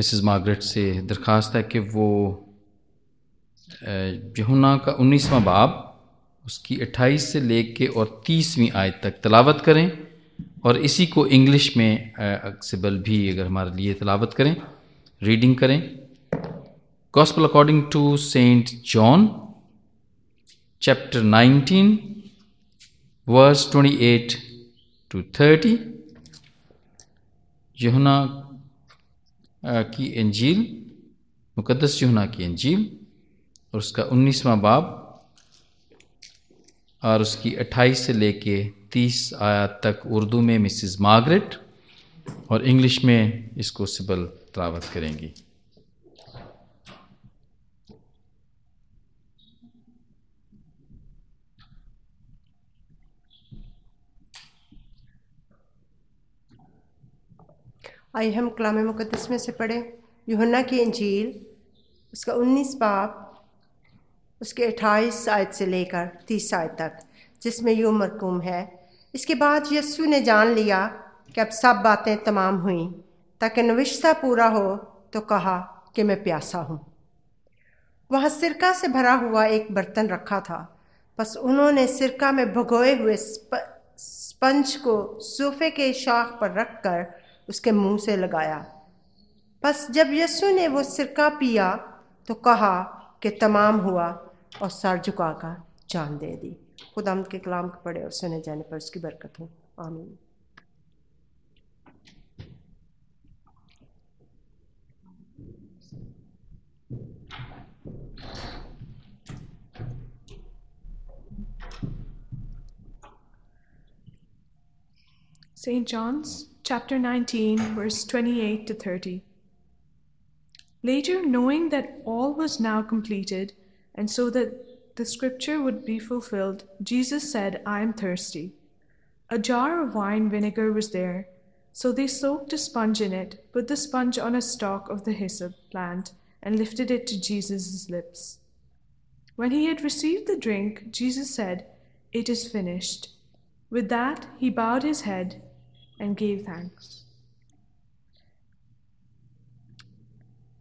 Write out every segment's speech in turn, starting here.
Mrs Margaret سے درخواست ہے کہ وہ یہنا کا انیسواں باب، اس کی اٹھائیس سے لے کے اور تیسویں آیت تک تلاوت کریں اور اسی کو انگلش میں اکسیبل بھی اگر ہمارے لیے تلاوت کریں، ریڈنگ کریں۔ Gospel according to saint John chapter nineteen verse twenty eight to thirty یہنا کی انجیل، مقدس یونا کی انجیل، اور اس کا انیسواں باب، اور اس کی اٹھائیس سے لے کے تیس آیات تک اردو میں مسز مارگریٹ، اور انگلش میں اس کو سبل تلاوت کریں گی۔ آئیے ہم کلام مقدس میں سے پڑھیں۔ یوہنا کی انجیل، اس کا انیس باپ، اس کے اٹھائیس آیت سے لے کر تیس آیت تک، جس میں یوں مرکوم ہے، اس کے بعد یسو نے جان لیا کہ اب سب باتیں تمام ہوئیں، تاکہ نوشتہ پورا ہو تو کہا کہ میں پیاسا ہوں۔ وہاں سرکہ سے بھرا ہوا ایک برتن رکھا تھا، بس انہوں نے سرکہ میں بھگوئے ہوئے سپنج کو صوفے کے شاخ پر رکھ کر اس کے منہ سے لگایا۔ بس جب یسو نے وہ سرکہ پیا تو کہا کہ تمام ہوا اور سر جھکا کر جان دے دی۔ خدا کے کلام کو پڑھے اور سنے جانے پر اس کی برکت ہو۔ آمین۔ St. John's chapter 19, verse 28 to 30. Later, knowing that all was now completed, and so that the scripture would be fulfilled, Jesus said, I am thirsty. A jar of wine vinegar was there, so they soaked a sponge in it, put the sponge on a stalk of the hyssop plant, and lifted it to Jesus' lips. When he had received the drink, Jesus said, It is finished. With that, he bowed his head and gave thanks.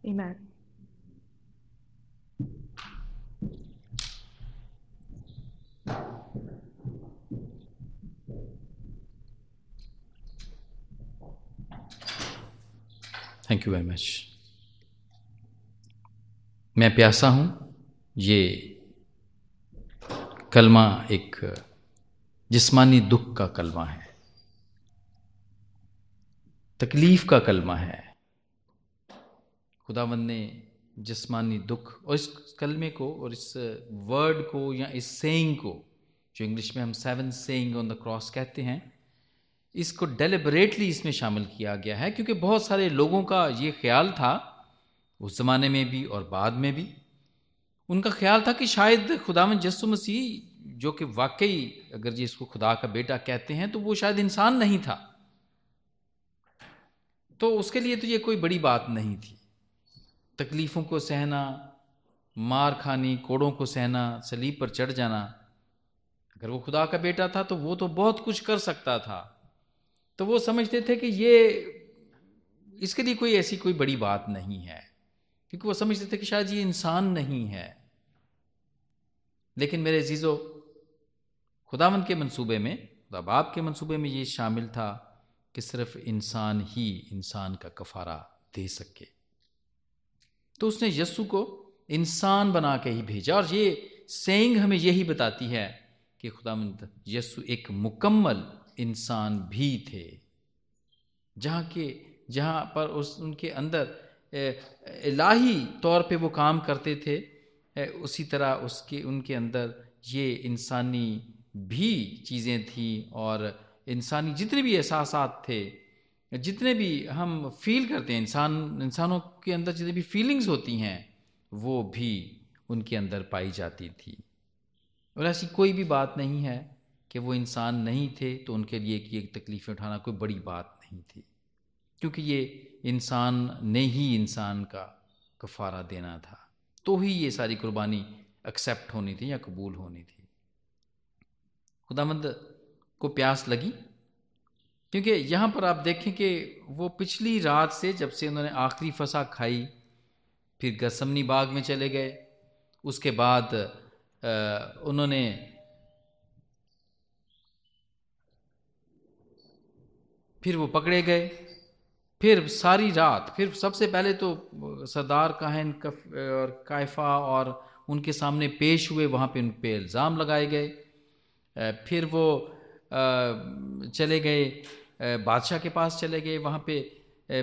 Amen. Thank you very much میں پیاسا ہوں یہ کلمہ ایک جسمانی دکھ کا کلمہ ہے تکلیف کا کلمہ ہے۔ خدا مند نے جسمانی دکھ اور اس کلمے کو اور اس ورڈ کو یا اس سینگ کو، جو انگلش میں ہم seven saying on the cross کہتے ہیں، اس کو ڈیلیبریٹلی اس میں شامل کیا گیا ہے۔ کیونکہ بہت سارے لوگوں کا یہ خیال تھا، اس زمانے میں بھی اور بعد میں بھی۔ ان کا خیال تھا کہ شاید خدا میں جسو مسیح، جو کہ واقعی اگر جی اس کو خدا کا بیٹا کہتے ہیں، تو وہ شاید انسان نہیں تھا۔ تو اس کے لیے تو یہ کوئی بڑی بات نہیں تھی۔ تکلیفوں کو سہنا، مار کھانی کوڑوں کو سہنا، سلیب پر چڑھ جانا۔ اگر وہ خدا کا بیٹا تھا تو وہ تو بہت کچھ کر سکتا تھا۔ تو وہ سمجھتے تھے کہ یہ اس کے لیے کوئی ایسی کوئی بڑی بات نہیں ہے۔ کیونکہ وہ سمجھتے تھے کہ شاید یہ انسان نہیں ہے۔ لیکن میرے عزیزو خدا مند کے منصوبے میں، خدا باپ کے منصوبے میں یہ شامل تھا۔ کہ صرف انسان ہی انسان کا کفارہ دے سکے۔ تو اس نے یسو کو انسان بنا کے ہی بھیجا اور یہ سینگ ہمیں یہی بتاتی ہے کہ خدا مند یسو ایک مکمل انسان بھی تھے۔ جہاں کے جہاں پر اس ان کے اندر الہی طور پہ وہ کام کرتے تھے اسی طرح اس کے، ان کے اندر یہ انسانی بھی چیزیں تھیں اور انسانی جتنے بھی احساسات تھے، جتنے بھی ہم فیل کرتے ہیں، انسان، انسانوں کے اندر جتنی بھی فیلنگز ہوتی ہیں، وہ بھی ان کے اندر پائی جاتی تھی۔ اور ایسی کوئی بھی بات نہیں ہے کہ وہ انسان نہیں تھے تو ان کے لیے کہ ایک تکلیفیں اٹھانا کوئی بڑی بات نہیں تھی۔ کیونکہ یہ انسان نے ہی انسان کا کفارہ دینا تھا۔ تو ہی یہ ساری قربانی ایکسیپٹ ہونی تھی یا قبول ہونی تھی۔ خدا مند کو پیاس لگی۔ کیونکہ یہاں پر آپ دیکھیں کہ وہ پچھلی رات سے جب سے انہوں نے آخری فسا کھائی، پھر گسمنی باغ میں چلے گئے۔ اس کے بعد انہوں نے پھر وہ پکڑے گئے۔ پھر ساری رات، پھر سب سے پہلے تو سردار کاہن اور کائفہ اور ان کے سامنے پیش ہوئے۔ وہاں پہ ان پہ الزام لگائے گئے۔ پھر وہ چلے گئے۔ بادشاہ کے پاس چلے گئے۔ وہاں پہ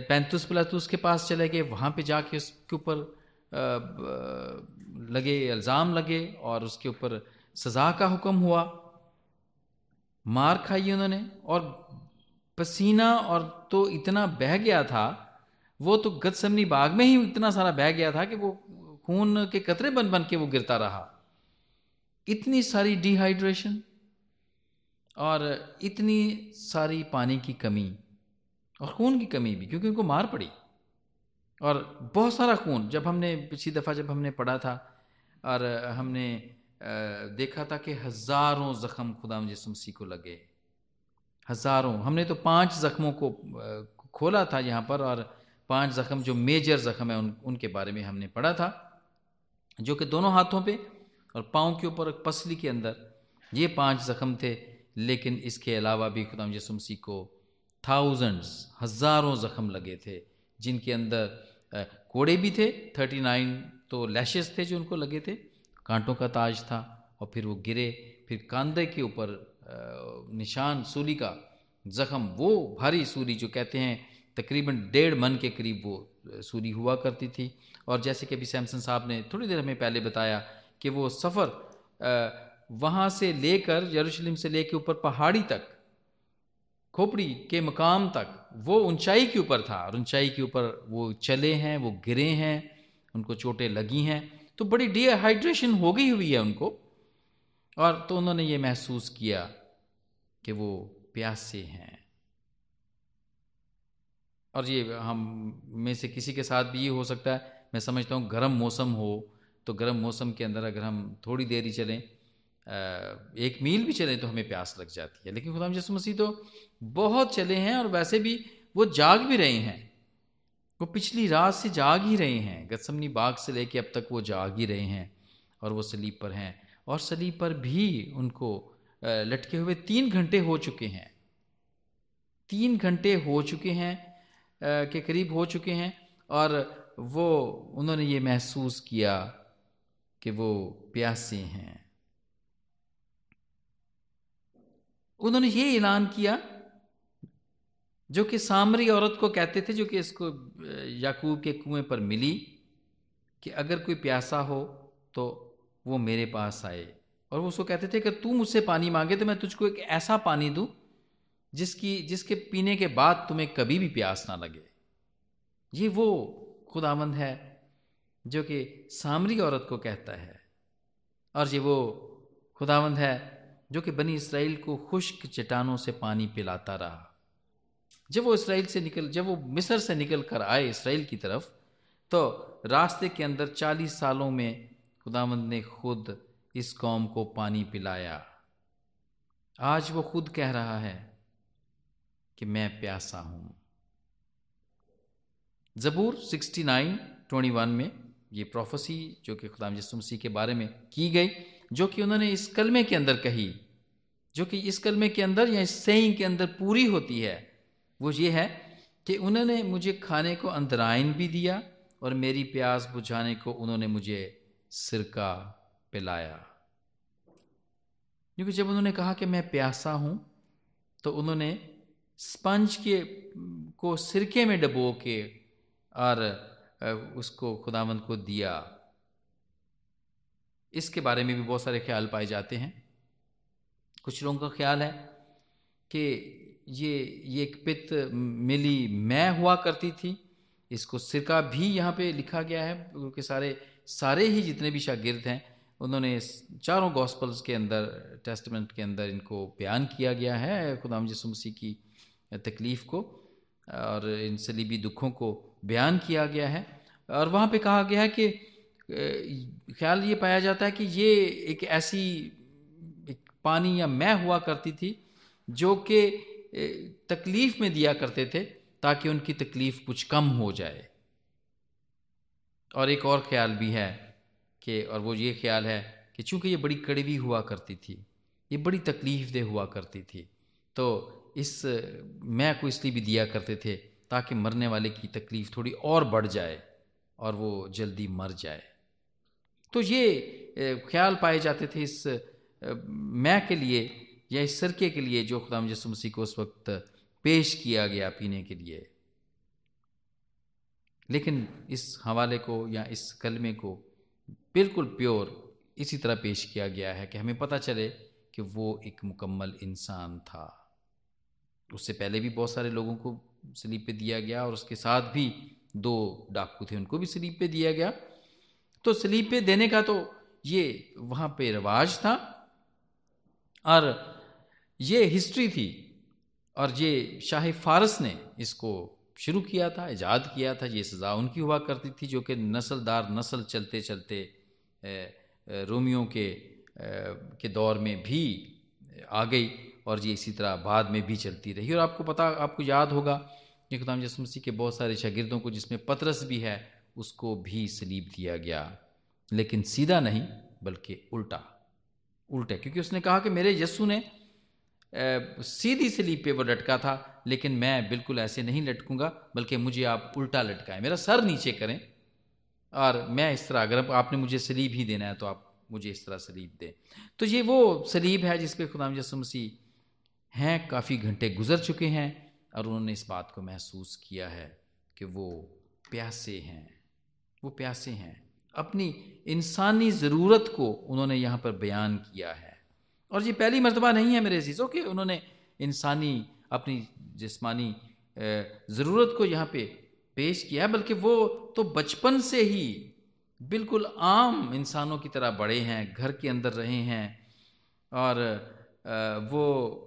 پینتوس پلاتوس کے پاس چلے گئے۔ وہاں پہ جا کے اس کے اوپر لگے، الزام لگے اور اس کے اوپر سزا کا حکم ہوا۔ مار کھائی انہوں نے اور پسینہ اور تو اتنا بہہ گیا تھا۔ وہ تو گتسمنی باغ میں ہی اتنا سارا بہہ گیا تھا کہ وہ خون کے قطرے بن بن کے وہ گرتا رہا۔ اتنی ساری ڈی ہائیڈریشن اور اتنی ساری پانی کی کمی اور خون کی کمی بھی، کیونکہ ان کو مار پڑی۔ اور بہت سارا خون، جب ہم نے پچھلی دفعہ جب ہم نے پڑھا تھا اور ہم نے دیکھا تھا کہ ہزاروں زخم خدا مجھے مسیح کو لگے۔ ہزاروں۔ ہم نے تو پانچ زخموں کو کھولا تھا یہاں پر اور پانچ زخم جو میجر زخم ہیں، ان ان کے بارے میں ہم نے پڑھا تھا، جو کہ دونوں ہاتھوں پہ اور پاؤں کے اوپر پسلی کے اندر۔ یہ پانچ زخم تھے۔ لیکن اس کے علاوہ بھی خدا مسیح کو تھاؤزنڈس ہزاروں زخم لگے تھے، جن کے اندر کوڑے بھی تھے تھرٹی نائن تو لیشز تھے جو ان کو لگے تھے، کانٹوں کا تاج تھا اور پھر وہ گرے، پھر کاندھے کے اوپر نشان سولی کا زخم، وہ بھاری سولی جو کہتے ہیں، تقریباً ڈیڑھ من کے قریب وہ سولی ہوا کرتی تھی۔ اور جیسے کہ ابھی سیمسن صاحب نے تھوڑی دیر ہمیں پہلے بتایا کہ وہ سفر وہاں سے لے کر یروشلم سے لے کے اوپر پہاڑی تک، کھوپڑی کے مقام تک، وہ اونچائی کے اوپر تھا اور اونچائی کے اوپر وہ چلے ہیں، وہ گرے ہیں، ان کو چوٹیں لگی ہیں۔ تو بڑی ڈی ہائیڈریشن ہو گئی ہوئی ہے ان کو۔ اور تو انہوں نے یہ محسوس کیا کہ وہ پیاسے ہیں۔ اور یہ ہم میں سے کسی کے ساتھ بھی یہ ہو سکتا ہے، میں سمجھتا ہوں گرم موسم ہو تو گرم موسم کے اندر اگر ہم تھوڑی دیر ہی چلیں ایک میل بھی چلیں تو ہمیں پیاس لگ جاتی ہے۔ لیکن خدا جسم مسیح تو بہت چلے ہیں اور ویسے بھی وہ جاگ بھی رہے ہیں۔ وہ پچھلی رات سے جاگ ہی رہے ہیں۔ گتسمنی باغ سے لے کے اب تک وہ جاگ ہی رہے ہیں اور وہ سلیب پر ہیں۔ اور سلیب پر بھی ان کو لٹکے ہوئے تین گھنٹے ہو چکے ہیں۔ تین گھنٹے ہو چکے ہیں کے قریب ہو چکے ہیں اور وہ، انہوں نے یہ محسوس کیا کہ وہ پیاسے ہیں۔ انہوں نے یہ اعلان کیا جو کہ سامری عورت کو کہتے تھے، جو کہ اس کو یعقوب کے کنویں پر ملی کہ اگر کوئی پیاسا ہو تو وہ میرے پاس آئے۔ اور وہ اس کو کہتے تھے کہ تو مجھ سے پانی مانگے تو میں تجھ کو ایک ایسا پانی دوں جس کی، جس کے پینے کے بعد تمہیں کبھی بھی پیاس نہ لگے۔ یہ وہ خدا مند ہے جو کہ سامری عورت کو کہتا ہے۔ اور یہ وہ خدا مند ہے جو کہ بنی اسرائیل کو خشک چٹانوں سے پانی پلاتا رہا۔ جب وہ اسرائیل سے نکل، جب وہ مصر سے نکل کر آئے اسرائیل کی طرف، تو راستے کے اندر چالیس سالوں میں خدا مند نے خود اس قوم کو پانی پلایا۔ آج وہ خود کہہ رہا ہے کہ میں پیاسا ہوں۔ زبور سکسٹی نائن ٹوئنٹی ون میں یہ پروفیسی جو کہ خدا مسیح کے بارے میں کی گئی جو کہ انہوں نے اس کلمے کے اندر کہی، جو کہ اس کلمے کے اندر یا اس سینگ کے اندر پوری ہوتی ہے، وہ یہ ہے کہ انہوں نے مجھے کھانے کو اندرائن بھی دیا اور میری پیاس بجھانے کو انہوں نے مجھے سرکہ پلایا۔ کیونکہ جب انہوں نے کہا کہ میں پیاسا ہوں، تو انہوں نے اسپنج کے کو سرکے میں ڈبو کے اور اس کو خداوند کو دیا۔ اس کے بارے میں بھی بہت سارے خیال پائے جاتے ہیں۔ کچھ لوگوں کا خیال ہے کہ یہ یہ ایک پت ملی میں ہوا کرتی تھی۔ اس کو سرکہ بھی یہاں پہ لکھا گیا ہے۔ کیونکہ سارے سارے ہی جتنے بھی شاگرد ہیں، انہوں نے چاروں گاسپلز کے اندر ٹیسٹمنٹ کے اندر ان کو بیان کیا گیا ہے خدا جسم مسیح کی تکلیف کو، اور ان سلیبی دکھوں کو بیان کیا گیا ہے۔ اور وہاں پہ کہا گیا ہے کہ خیال یہ پایا جاتا ہے کہ یہ ایک ایسی ایک پانی یا میں ہوا کرتی تھی جو کہ تکلیف میں دیا کرتے تھے تاکہ ان کی تکلیف کچھ کم ہو جائے۔ اور ایک اور خیال بھی ہے کہ، اور وہ یہ خیال ہے کہ چونکہ یہ بڑی کڑوی ہوا کرتی تھی، یہ بڑی تکلیف دہ ہوا کرتی تھی، تو اس میں کو اس لیے بھی دیا کرتے تھے تاکہ مرنے والے کی تکلیف تھوڑی اور بڑھ جائے اور وہ جلدی مر جائے۔ تو یہ خیال پائے جاتے تھے اس میں کے لیے یا اس سرکے کے لیے جو خدا مجسم مسیح کو اس وقت پیش کیا گیا پینے کے لیے۔ لیکن اس حوالے کو یا اس کلمے کو بالکل پیور اسی طرح پیش کیا گیا ہے کہ ہمیں پتہ چلے کہ وہ ایک مکمل انسان تھا۔ اس سے پہلے بھی بہت سارے لوگوں کو سلیپ پہ دیا گیا اور اس کے ساتھ بھی دو ڈاکو تھے، ان کو بھی سلیپ پہ دیا گیا۔ تو سلیپ پہ دینے کا تو یہ وہاں پہ رواج تھا اور یہ ہسٹری تھی اور یہ شاہ فارس نے اس کو شروع کیا تھا، ایجاد کیا تھا۔ یہ سزا ان کی ہوا کرتی تھی جو کہ نسل دار نسل چلتے چلتے رومیوں کے کے دور میں بھی آ گئی اور یہ اسی طرح بعد میں بھی چلتی رہی۔ اور آپ کو پتہ آپ کو یاد ہوگا کہ خدام جسم مسیح کے بہت سارے شاگردوں کو جس میں پترس بھی ہے اس کو بھی سلیب دیا گیا، لیکن سیدھا نہیں بلکہ الٹا۔ الٹا کیونکہ اس نے کہا کہ میرے یسو نے سیدھی سلیب پہ وہ لٹکا تھا، لیکن میں بالکل ایسے نہیں لٹکوں گا بلکہ مجھے آپ الٹا لٹکائیں۔ میرا سر نیچے کریں۔ اور میں اس طرح، اگر آپ نے مجھے سلیب ہی دینا ہے تو آپ مجھے اس طرح سلیب دیں۔ تو یہ وہ سلیب ہے جس پہ خدا مجسم مسیح ہیں، کافی گھنٹے گزر چکے ہیں اور انہوں نے اس بات کو محسوس کیا ہے کہ وہ پیاسے ہیں۔ وہ پیاسے ہیں۔ اپنی انسانی ضرورت کو انہوں نے یہاں پر بیان کیا ہے۔ اور یہ پہلی مرتبہ نہیں ہے میرے عزیزوں کہ انہوں نے انسانی اپنی جسمانی ضرورت کو یہاں پہ پیش کیا ہے، بلکہ وہ تو بچپن سے ہی بالکل عام انسانوں کی طرح بڑے ہیں، گھر کے اندر رہے ہیں۔ اور وہ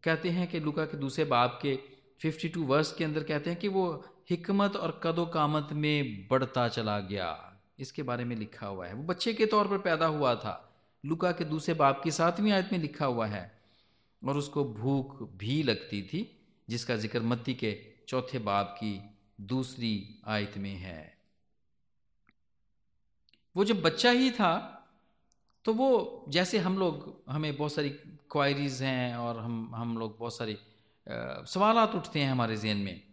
کہتے ہیں کہ لکا کے دوسرے باپ کے ففٹی ٹو ورس کے اندر کہتے ہیں کہ وہ حکمت اور قد و کامت میں بڑھتا چلا گیا۔ اس کے بارے میں لکھا ہوا ہے۔ وہ بچے کے طور پر پیدا ہوا تھا۔ لکا کے دوسرے باپ کی ساتویں آیت میں لکھا ہوا ہے۔ اور اس کو بھوک بھی لگتی تھی، جس کا ذکر متی کے چوتھے باپ کی دوسری آیت میں ہے۔ وہ جب بچہ ہی تھا، تو وہ جیسے ہم لوگ، ہمیں بہت ساری کوائریز ہیں اور ہم ہم لوگ بہت ساری سوالات اٹھتے ہیں ہمارے ذہن میں۔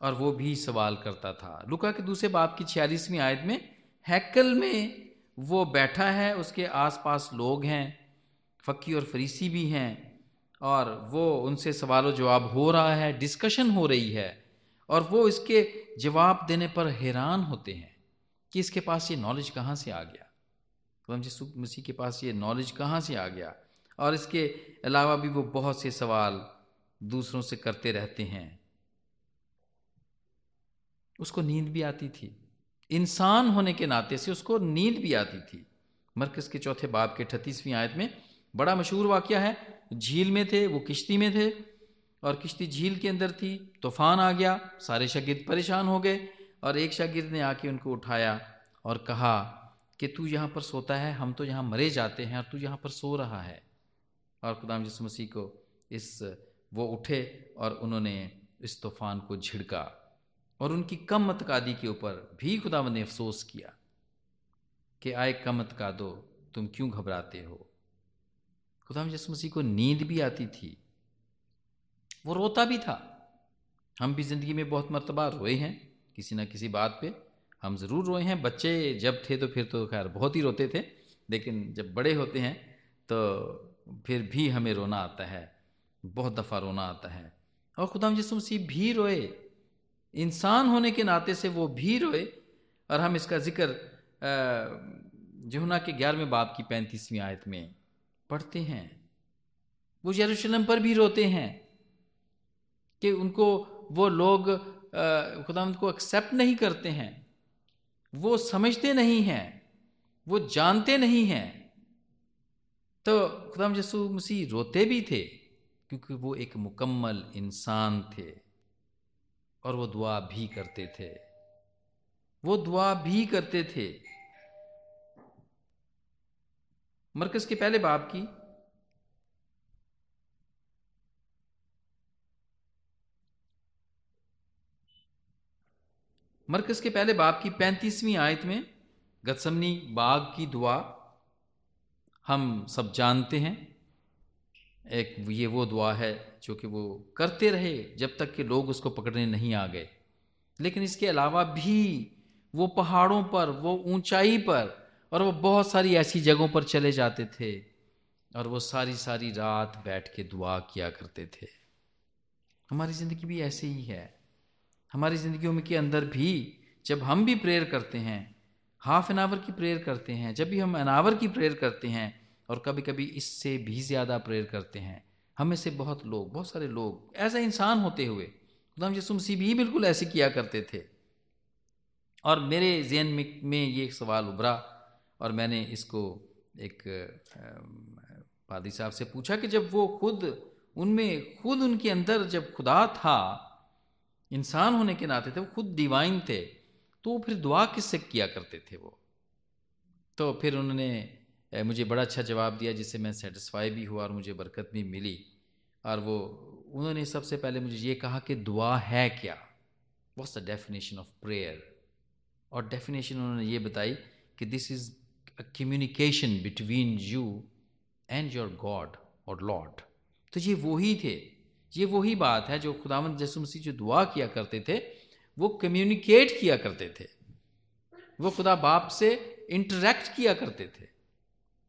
اور وہ بھی سوال کرتا تھا۔ لکا کے دوسرے باپ کی چھیالیسویں آیت میں ہیکل میں وہ بیٹھا ہے، اس کے آس پاس لوگ ہیں، فقی اور فریسی بھی ہیں، اور وہ ان سے سوال و جواب ہو رہا ہے ڈسکشن ہو رہی ہے، اور وہ اس کے جواب دینے پر حیران ہوتے ہیں کہ اس کے پاس یہ نالج کہاں سے آ گیا؟ جس مسیح کے پاس یہ نالج کہاں سے آ گیا؟ اور اس کے علاوہ بھی وہ بہت سے سوال دوسروں سے کرتے رہتے ہیں۔ اس کو نیند بھی آتی تھی۔ انسان ہونے کے ناطے سے اس کو نیند بھی آتی تھی۔ مرکز کے چوتھے باپ کے اٹھتیسویں آیت میں بڑا مشہور واقعہ ہے۔ جھیل میں تھے، وہ کشتی میں تھے۔ اور کشتی جھیل کے اندر تھی، طوفان آ گیا، سارے شاگرد پریشان ہو گئے۔ اور ایک شاگرد نے آ کے ان کو اٹھایا اور کہا کہ تو یہاں پر سوتا ہے، ہم تو یہاں مرے جاتے ہیں اور تو یہاں پر سو رہا ہے۔ اور خدام جس مسیح کو اس وہ اٹھے اور انہوں نے اس طوفان کو جھڑکا۔ اور ان کی کم متقادی کے اوپر بھی خدا نے افسوس کیا کہ آئے کم متقا دو تم کیوں گھبراتے ہو؟ خدا جس مسیح کو نیند بھی آتی تھی۔ وہ روتا بھی تھا۔ ہم بھی زندگی میں بہت مرتبہ روئے ہیں۔ کسی نہ کسی بات پہ ہم ضرور روئے ہیں۔ بچے جب تھے تو پھر تو خیر بہت ہی روتے تھے، لیکن جب بڑے ہوتے ہیں تو پھر بھی ہمیں رونا آتا ہے۔ بہت دفعہ رونا آتا ہے۔ اور خدا جس مسیح بھی روئے۔ انسان ہونے کے ناطے سے وہ بھی روئے، اور ہم اس کا ذکر جہنا کے گیارہویں باپ کی پینتیسویں آیت میں پڑھتے ہیں۔ وہ یروشلم پر بھی روتے ہیں کہ ان کو وہ لوگ خدا ان کو ایکسیپٹ نہیں کرتے ہیں۔ وہ سمجھتے نہیں ہیں، وہ جانتے نہیں ہیں۔ تو خدا جسو مسیح روتے بھی تھے کیونکہ وہ ایک مکمل انسان تھے۔ اور وہ دعا بھی کرتے تھے۔ وہ دعا بھی کرتے تھے۔ مرکز کے پہلے باپ کی۔ مرکز کے پہلے باپ کی پینتیسویں آیت میں گتسمنی باغ کی دعا ہم سب جانتے ہیں۔ ایک یہ وہ دعا ہے جو کہ وہ کرتے رہے جب تک کہ لوگ اس کو پکڑنے نہیں آ گئے۔ لیکن اس کے علاوہ بھی وہ پہاڑوں پر، وہ اونچائی پر اور وہ بہت ساری ایسی جگہوں پر چلے جاتے تھے اور وہ ساری ساری رات بیٹھ کے دعا کیا کرتے تھے۔ ہماری زندگی بھی ایسے ہی ہے۔ ہماری زندگیوں میں کے اندر بھی جب ہم بھی پریئر کرتے ہیں ہاف این آور کی پریئر کرتے ہیں، جب بھی ہم این آور کی پریئر کرتے ہیں اور کبھی کبھی اس سے بھی زیادہ پریئر کرتے ہیں۔ ہمیں سے بہت لوگ، بہت سارے لوگ ایسا انسان ہوتے ہوئے خدا یسوع مسیح بھی بالکل ایسے کیا کرتے تھے۔ اور میرے ذہن میں یہ ایک سوال ابھرا اور میں نے اس کو ایک پادی صاحب سے پوچھا کہ جب وہ خود ان میں، خود ان کے اندر جب خدا تھا، انسان ہونے کے ناطے تھے، وہ خود ڈیوائن تھے، تو وہ پھر دعا کس سے کیا کرتے تھے وہ؟ تو پھر انہوں نے مجھے بڑا اچھا جواب دیا جس سے میں سیٹسفائی بھی ہوا اور مجھے برکت بھی ملی۔ اور وہ، انہوں نے سب سے پہلے مجھے یہ کہا کہ دعا ہے کیا؟ What's the definition of prayer اور ڈیفینیشن انہوں نے یہ بتائی کہ this is a communication between you and your God اور لاڈ تو یہ وہی تھے، یہ وہی بات ہے جو خداوند جسم مسیح جو دعا کیا کرتے تھے، وہ کمیونیکیٹ کیا کرتے تھے۔ وہ خدا باپ سے انٹریکٹ کیا کرتے تھے۔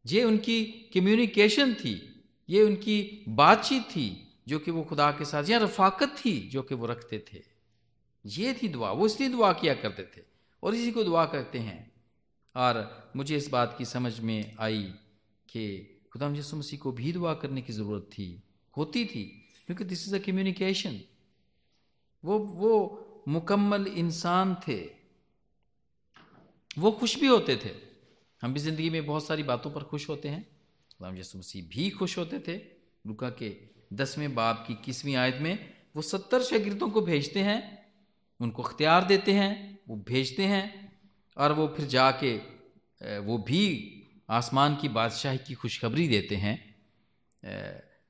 یہ ان کی کمیونیکیشن تھی، یہ ان کی بات چیت تھی، جو کہ وہ خدا کے ساتھ، یا رفاقت تھی، جو کہ وہ رکھتے تھے۔ یہ تھی دعا، وہ اس لیے دعا کیا کرتے تھے۔ اور اسی کو دعا کرتے ہیں۔ اور مجھے اس بات کی سمجھ میں آئی کہ خدا یسو مسیح کو بھی دعا کرنے کی ضرورت تھی، ہوتی تھی، کیونکہ دس از اے کمیونیکیشن وہ وہ مکمل انسان تھے۔ وہ خوش بھی ہوتے تھے۔ ہم بھی زندگی میں بہت ساری باتوں پر خوش ہوتے ہیں۔ غلام یسو مسیح بھی خوش ہوتے تھے۔ لکا کے دسویں باپ کی کسویں آیت میں وہ ستر شاگردوں کو بھیجتے ہیں، ان کو اختیار دیتے ہیں، وہ بھیجتے ہیں اور وہ پھر جا کے وہ بھی آسمان کی بادشاہی کی خوشخبری دیتے ہیں۔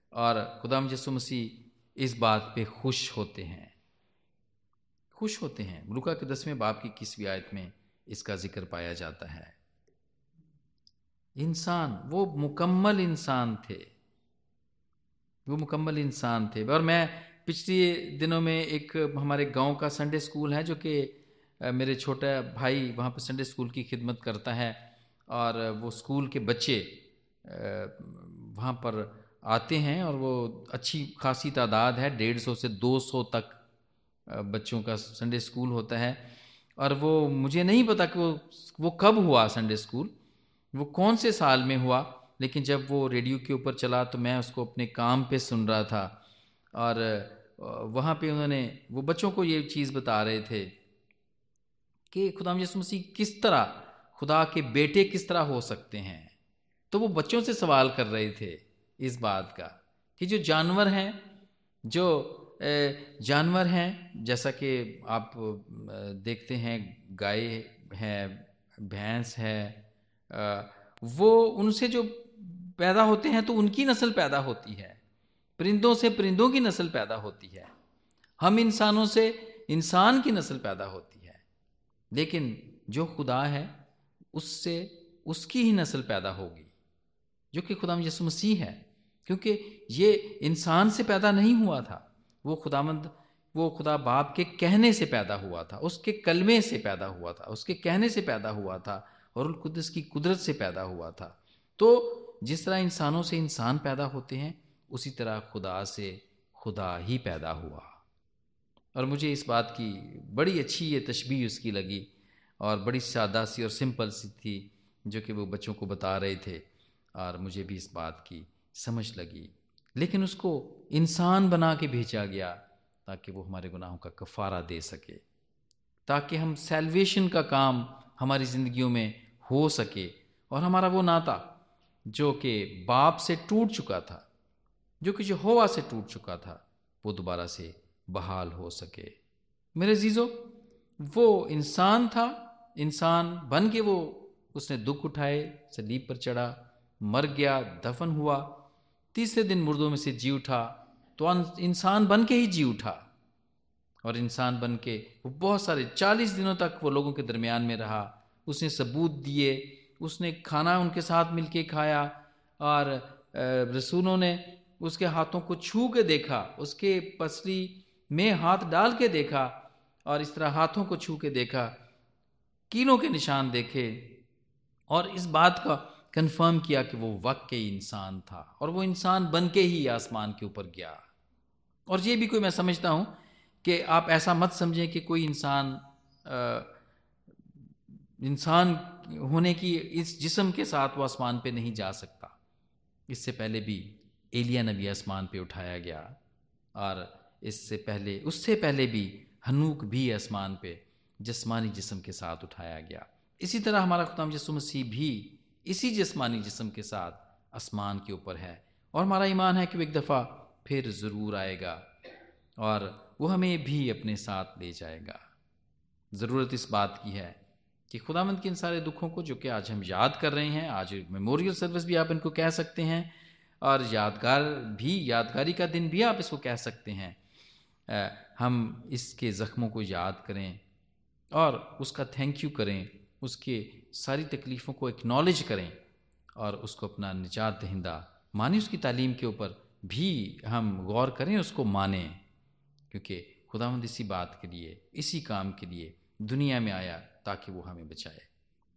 اور خدا یسو مسیح اس بات پہ خوش ہوتے ہیں۔ خوش ہوتے ہیں۔ ملکہ کے دسویں باپ کی کسویں آیت میں اس کا ذکر پایا جاتا ہے۔ انسان، وہ مکمل انسان تھے۔ وہ مکمل انسان تھے۔ اور میں پچھلی دنوں میں ایک ہمارے گاؤں کا سنڈے اسکول ہے، جو کہ میرے چھوٹا بھائی وہاں پہ سنڈے اسکول کی خدمت کرتا ہے۔ اور وہ اسکول کے بچے وہاں پر آتے ہیں اور وہ اچھی خاصی تعداد ہے۔ ڈیڑھ سو سے دو سو تک بچوں کا سنڈے اسکول ہوتا ہے۔ اور وہ مجھے نہیں پتا کہ وہ وہ کب ہوا سنڈے اسکول وہ کون سے سال میں ہوا؟ لیکن جب وہ ریڈیو کے اوپر چلا تو میں اس کو اپنے کام پہ سن رہا تھا۔ اور وہاں پہ انہوں نے، وہ بچوں کو یہ چیز بتا رہے تھے کہ خدا یسو مسیح کس طرح، خدا کے بیٹے کس طرح ہو سکتے ہیں۔ تو وہ بچوں سے سوال کر رہے تھے اس بات کا کہ جو جانور ہیں، جو جانور ہیں، جیسا کہ آپ دیکھتے ہیں، گائے ہے بھینس ہے وہ ان سے جو پیدا ہوتے ہیں تو ان کی نسل پیدا ہوتی ہے۔ پرندوں سے پرندوں کی نسل پیدا ہوتی ہے۔ ہم انسانوں سے انسان کی نسل پیدا ہوتی ہے۔ لیکن جو خدا ہے، اس سے اس کی ہی نسل پیدا ہوگی۔ جو کہ خدا یسو مسیح ہے۔ کیونکہ یہ انسان سے پیدا نہیں ہوا تھا۔ وہ خدا مند وہ خدا باپ کے کہنے سے پیدا ہوا تھا۔ اس کے کلمے سے پیدا ہوا تھا۔ اس کے کہنے سے پیدا ہوا تھا۔ اور القدس کی قدرت سے پیدا ہوا تھا۔ تو جس طرح انسانوں سے انسان پیدا ہوتے ہیں، اسی طرح خدا سے خدا ہی پیدا ہوا۔ اور مجھے اس بات کی بڑی اچھی یہ تشبیح اس کی لگی اور بڑی سادہ سی اور سمپل سی تھی جو کہ وہ بچوں کو بتا رہے تھے اور مجھے بھی اس بات کی سمجھ لگی۔ لیکن اس کو انسان بنا کے بھیجا گیا تاکہ وہ ہمارے گناہوں کا کفارہ دے سکے، تاکہ ہم سیلویشن کا کام ہماری زندگیوں میں ہو سکے۔ اور ہمارا وہ ناتا جو کہ باپ سے ٹوٹ چکا تھا، جو کہ ہوا سے ٹوٹ چکا تھا، وہ دوبارہ سے بحال ہو سکے۔ میرے زیزو وہ انسان تھا، انسان بن کے وہ اس نے دکھ اٹھائے، سلیب پر چڑھا، مر گیا، دفن ہوا، تیسرے دن مردوں میں سے جی اٹھا۔ تو انسان بن کے ہی جی اٹھا۔ اور انسان بن کے وہ بہت سارے چالیس دنوں تک وہ لوگوں کے درمیان میں رہا۔ اس نے ثبوت دیے، اس نے کھانا ان کے ساتھ مل کے کھایا اور رسولوں نے اس کے ہاتھوں کو چھو کے دیکھا، اس کے پسلی میں ہاتھ ڈال کے دیکھا اور اس طرح ہاتھوں کو چھو کے دیکھا، کینوں کے نشان دیکھے اور اس بات کا کنفرم کیا کہ وہ وقت انسان تھا اور وہ انسان بن کے ہی آسمان کے اوپر گیا۔ اور یہ بھی کوئی میں سمجھتا ہوں کہ آپ ایسا مت سمجھیں کہ کوئی انسان انسان ہونے کی اس جسم کے ساتھ وہ آسمان پہ نہیں جا سکتا۔ اس سے پہلے بھی ایلیا نبی آسمان پہ اٹھایا گیا اور اس سے پہلے، اس سے پہلے بھی ہنوک بھی آسمان پہ جسمانی جسم کے ساتھ اٹھایا گیا۔ اسی طرح ہمارا خطام جسم مسیح بھی اسی جسمانی جسم کے ساتھ آسمان کے اوپر ہے اور ہمارا ایمان ہے کہ وہ ایک دفعہ پھر ضرور آئے گا اور وہ ہمیں بھی اپنے ساتھ لے جائے گا۔ ضرورت اس بات کی ہے کہ خدا مند کے ان سارے دکھوں کو جو کہ آج ہم یاد کر رہے ہیں، آج میموریل سروس بھی آپ ان کو کہہ سکتے ہیں، اور یادگار بھی، یادگاری کا دن بھی آپ اس کو کہہ سکتے ہیں۔ ہم اس کے زخموں کو یاد کریں اور اس کا تھینک یو کریں، اس کے ساری تکلیفوں کو اکنالج کریں اور اس کو اپنا نجات دہندہ مانیں اس کی تعلیم کے اوپر بھی ہم غور کریں، اس کو مانیں۔ کیونکہ خدا مند اسی بات کے لیے، اسی کام کے لیے دنیا میں آیا۔ تاکہ وہ ہمیں بچائے۔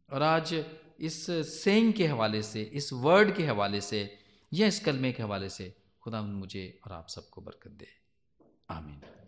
اور آج اس سینگ کے حوالے سے، اس ورڈ کے حوالے سے یا اس کلمے کے حوالے سے خدا مجھے اور آپ سب کو برکت دے۔ آمین۔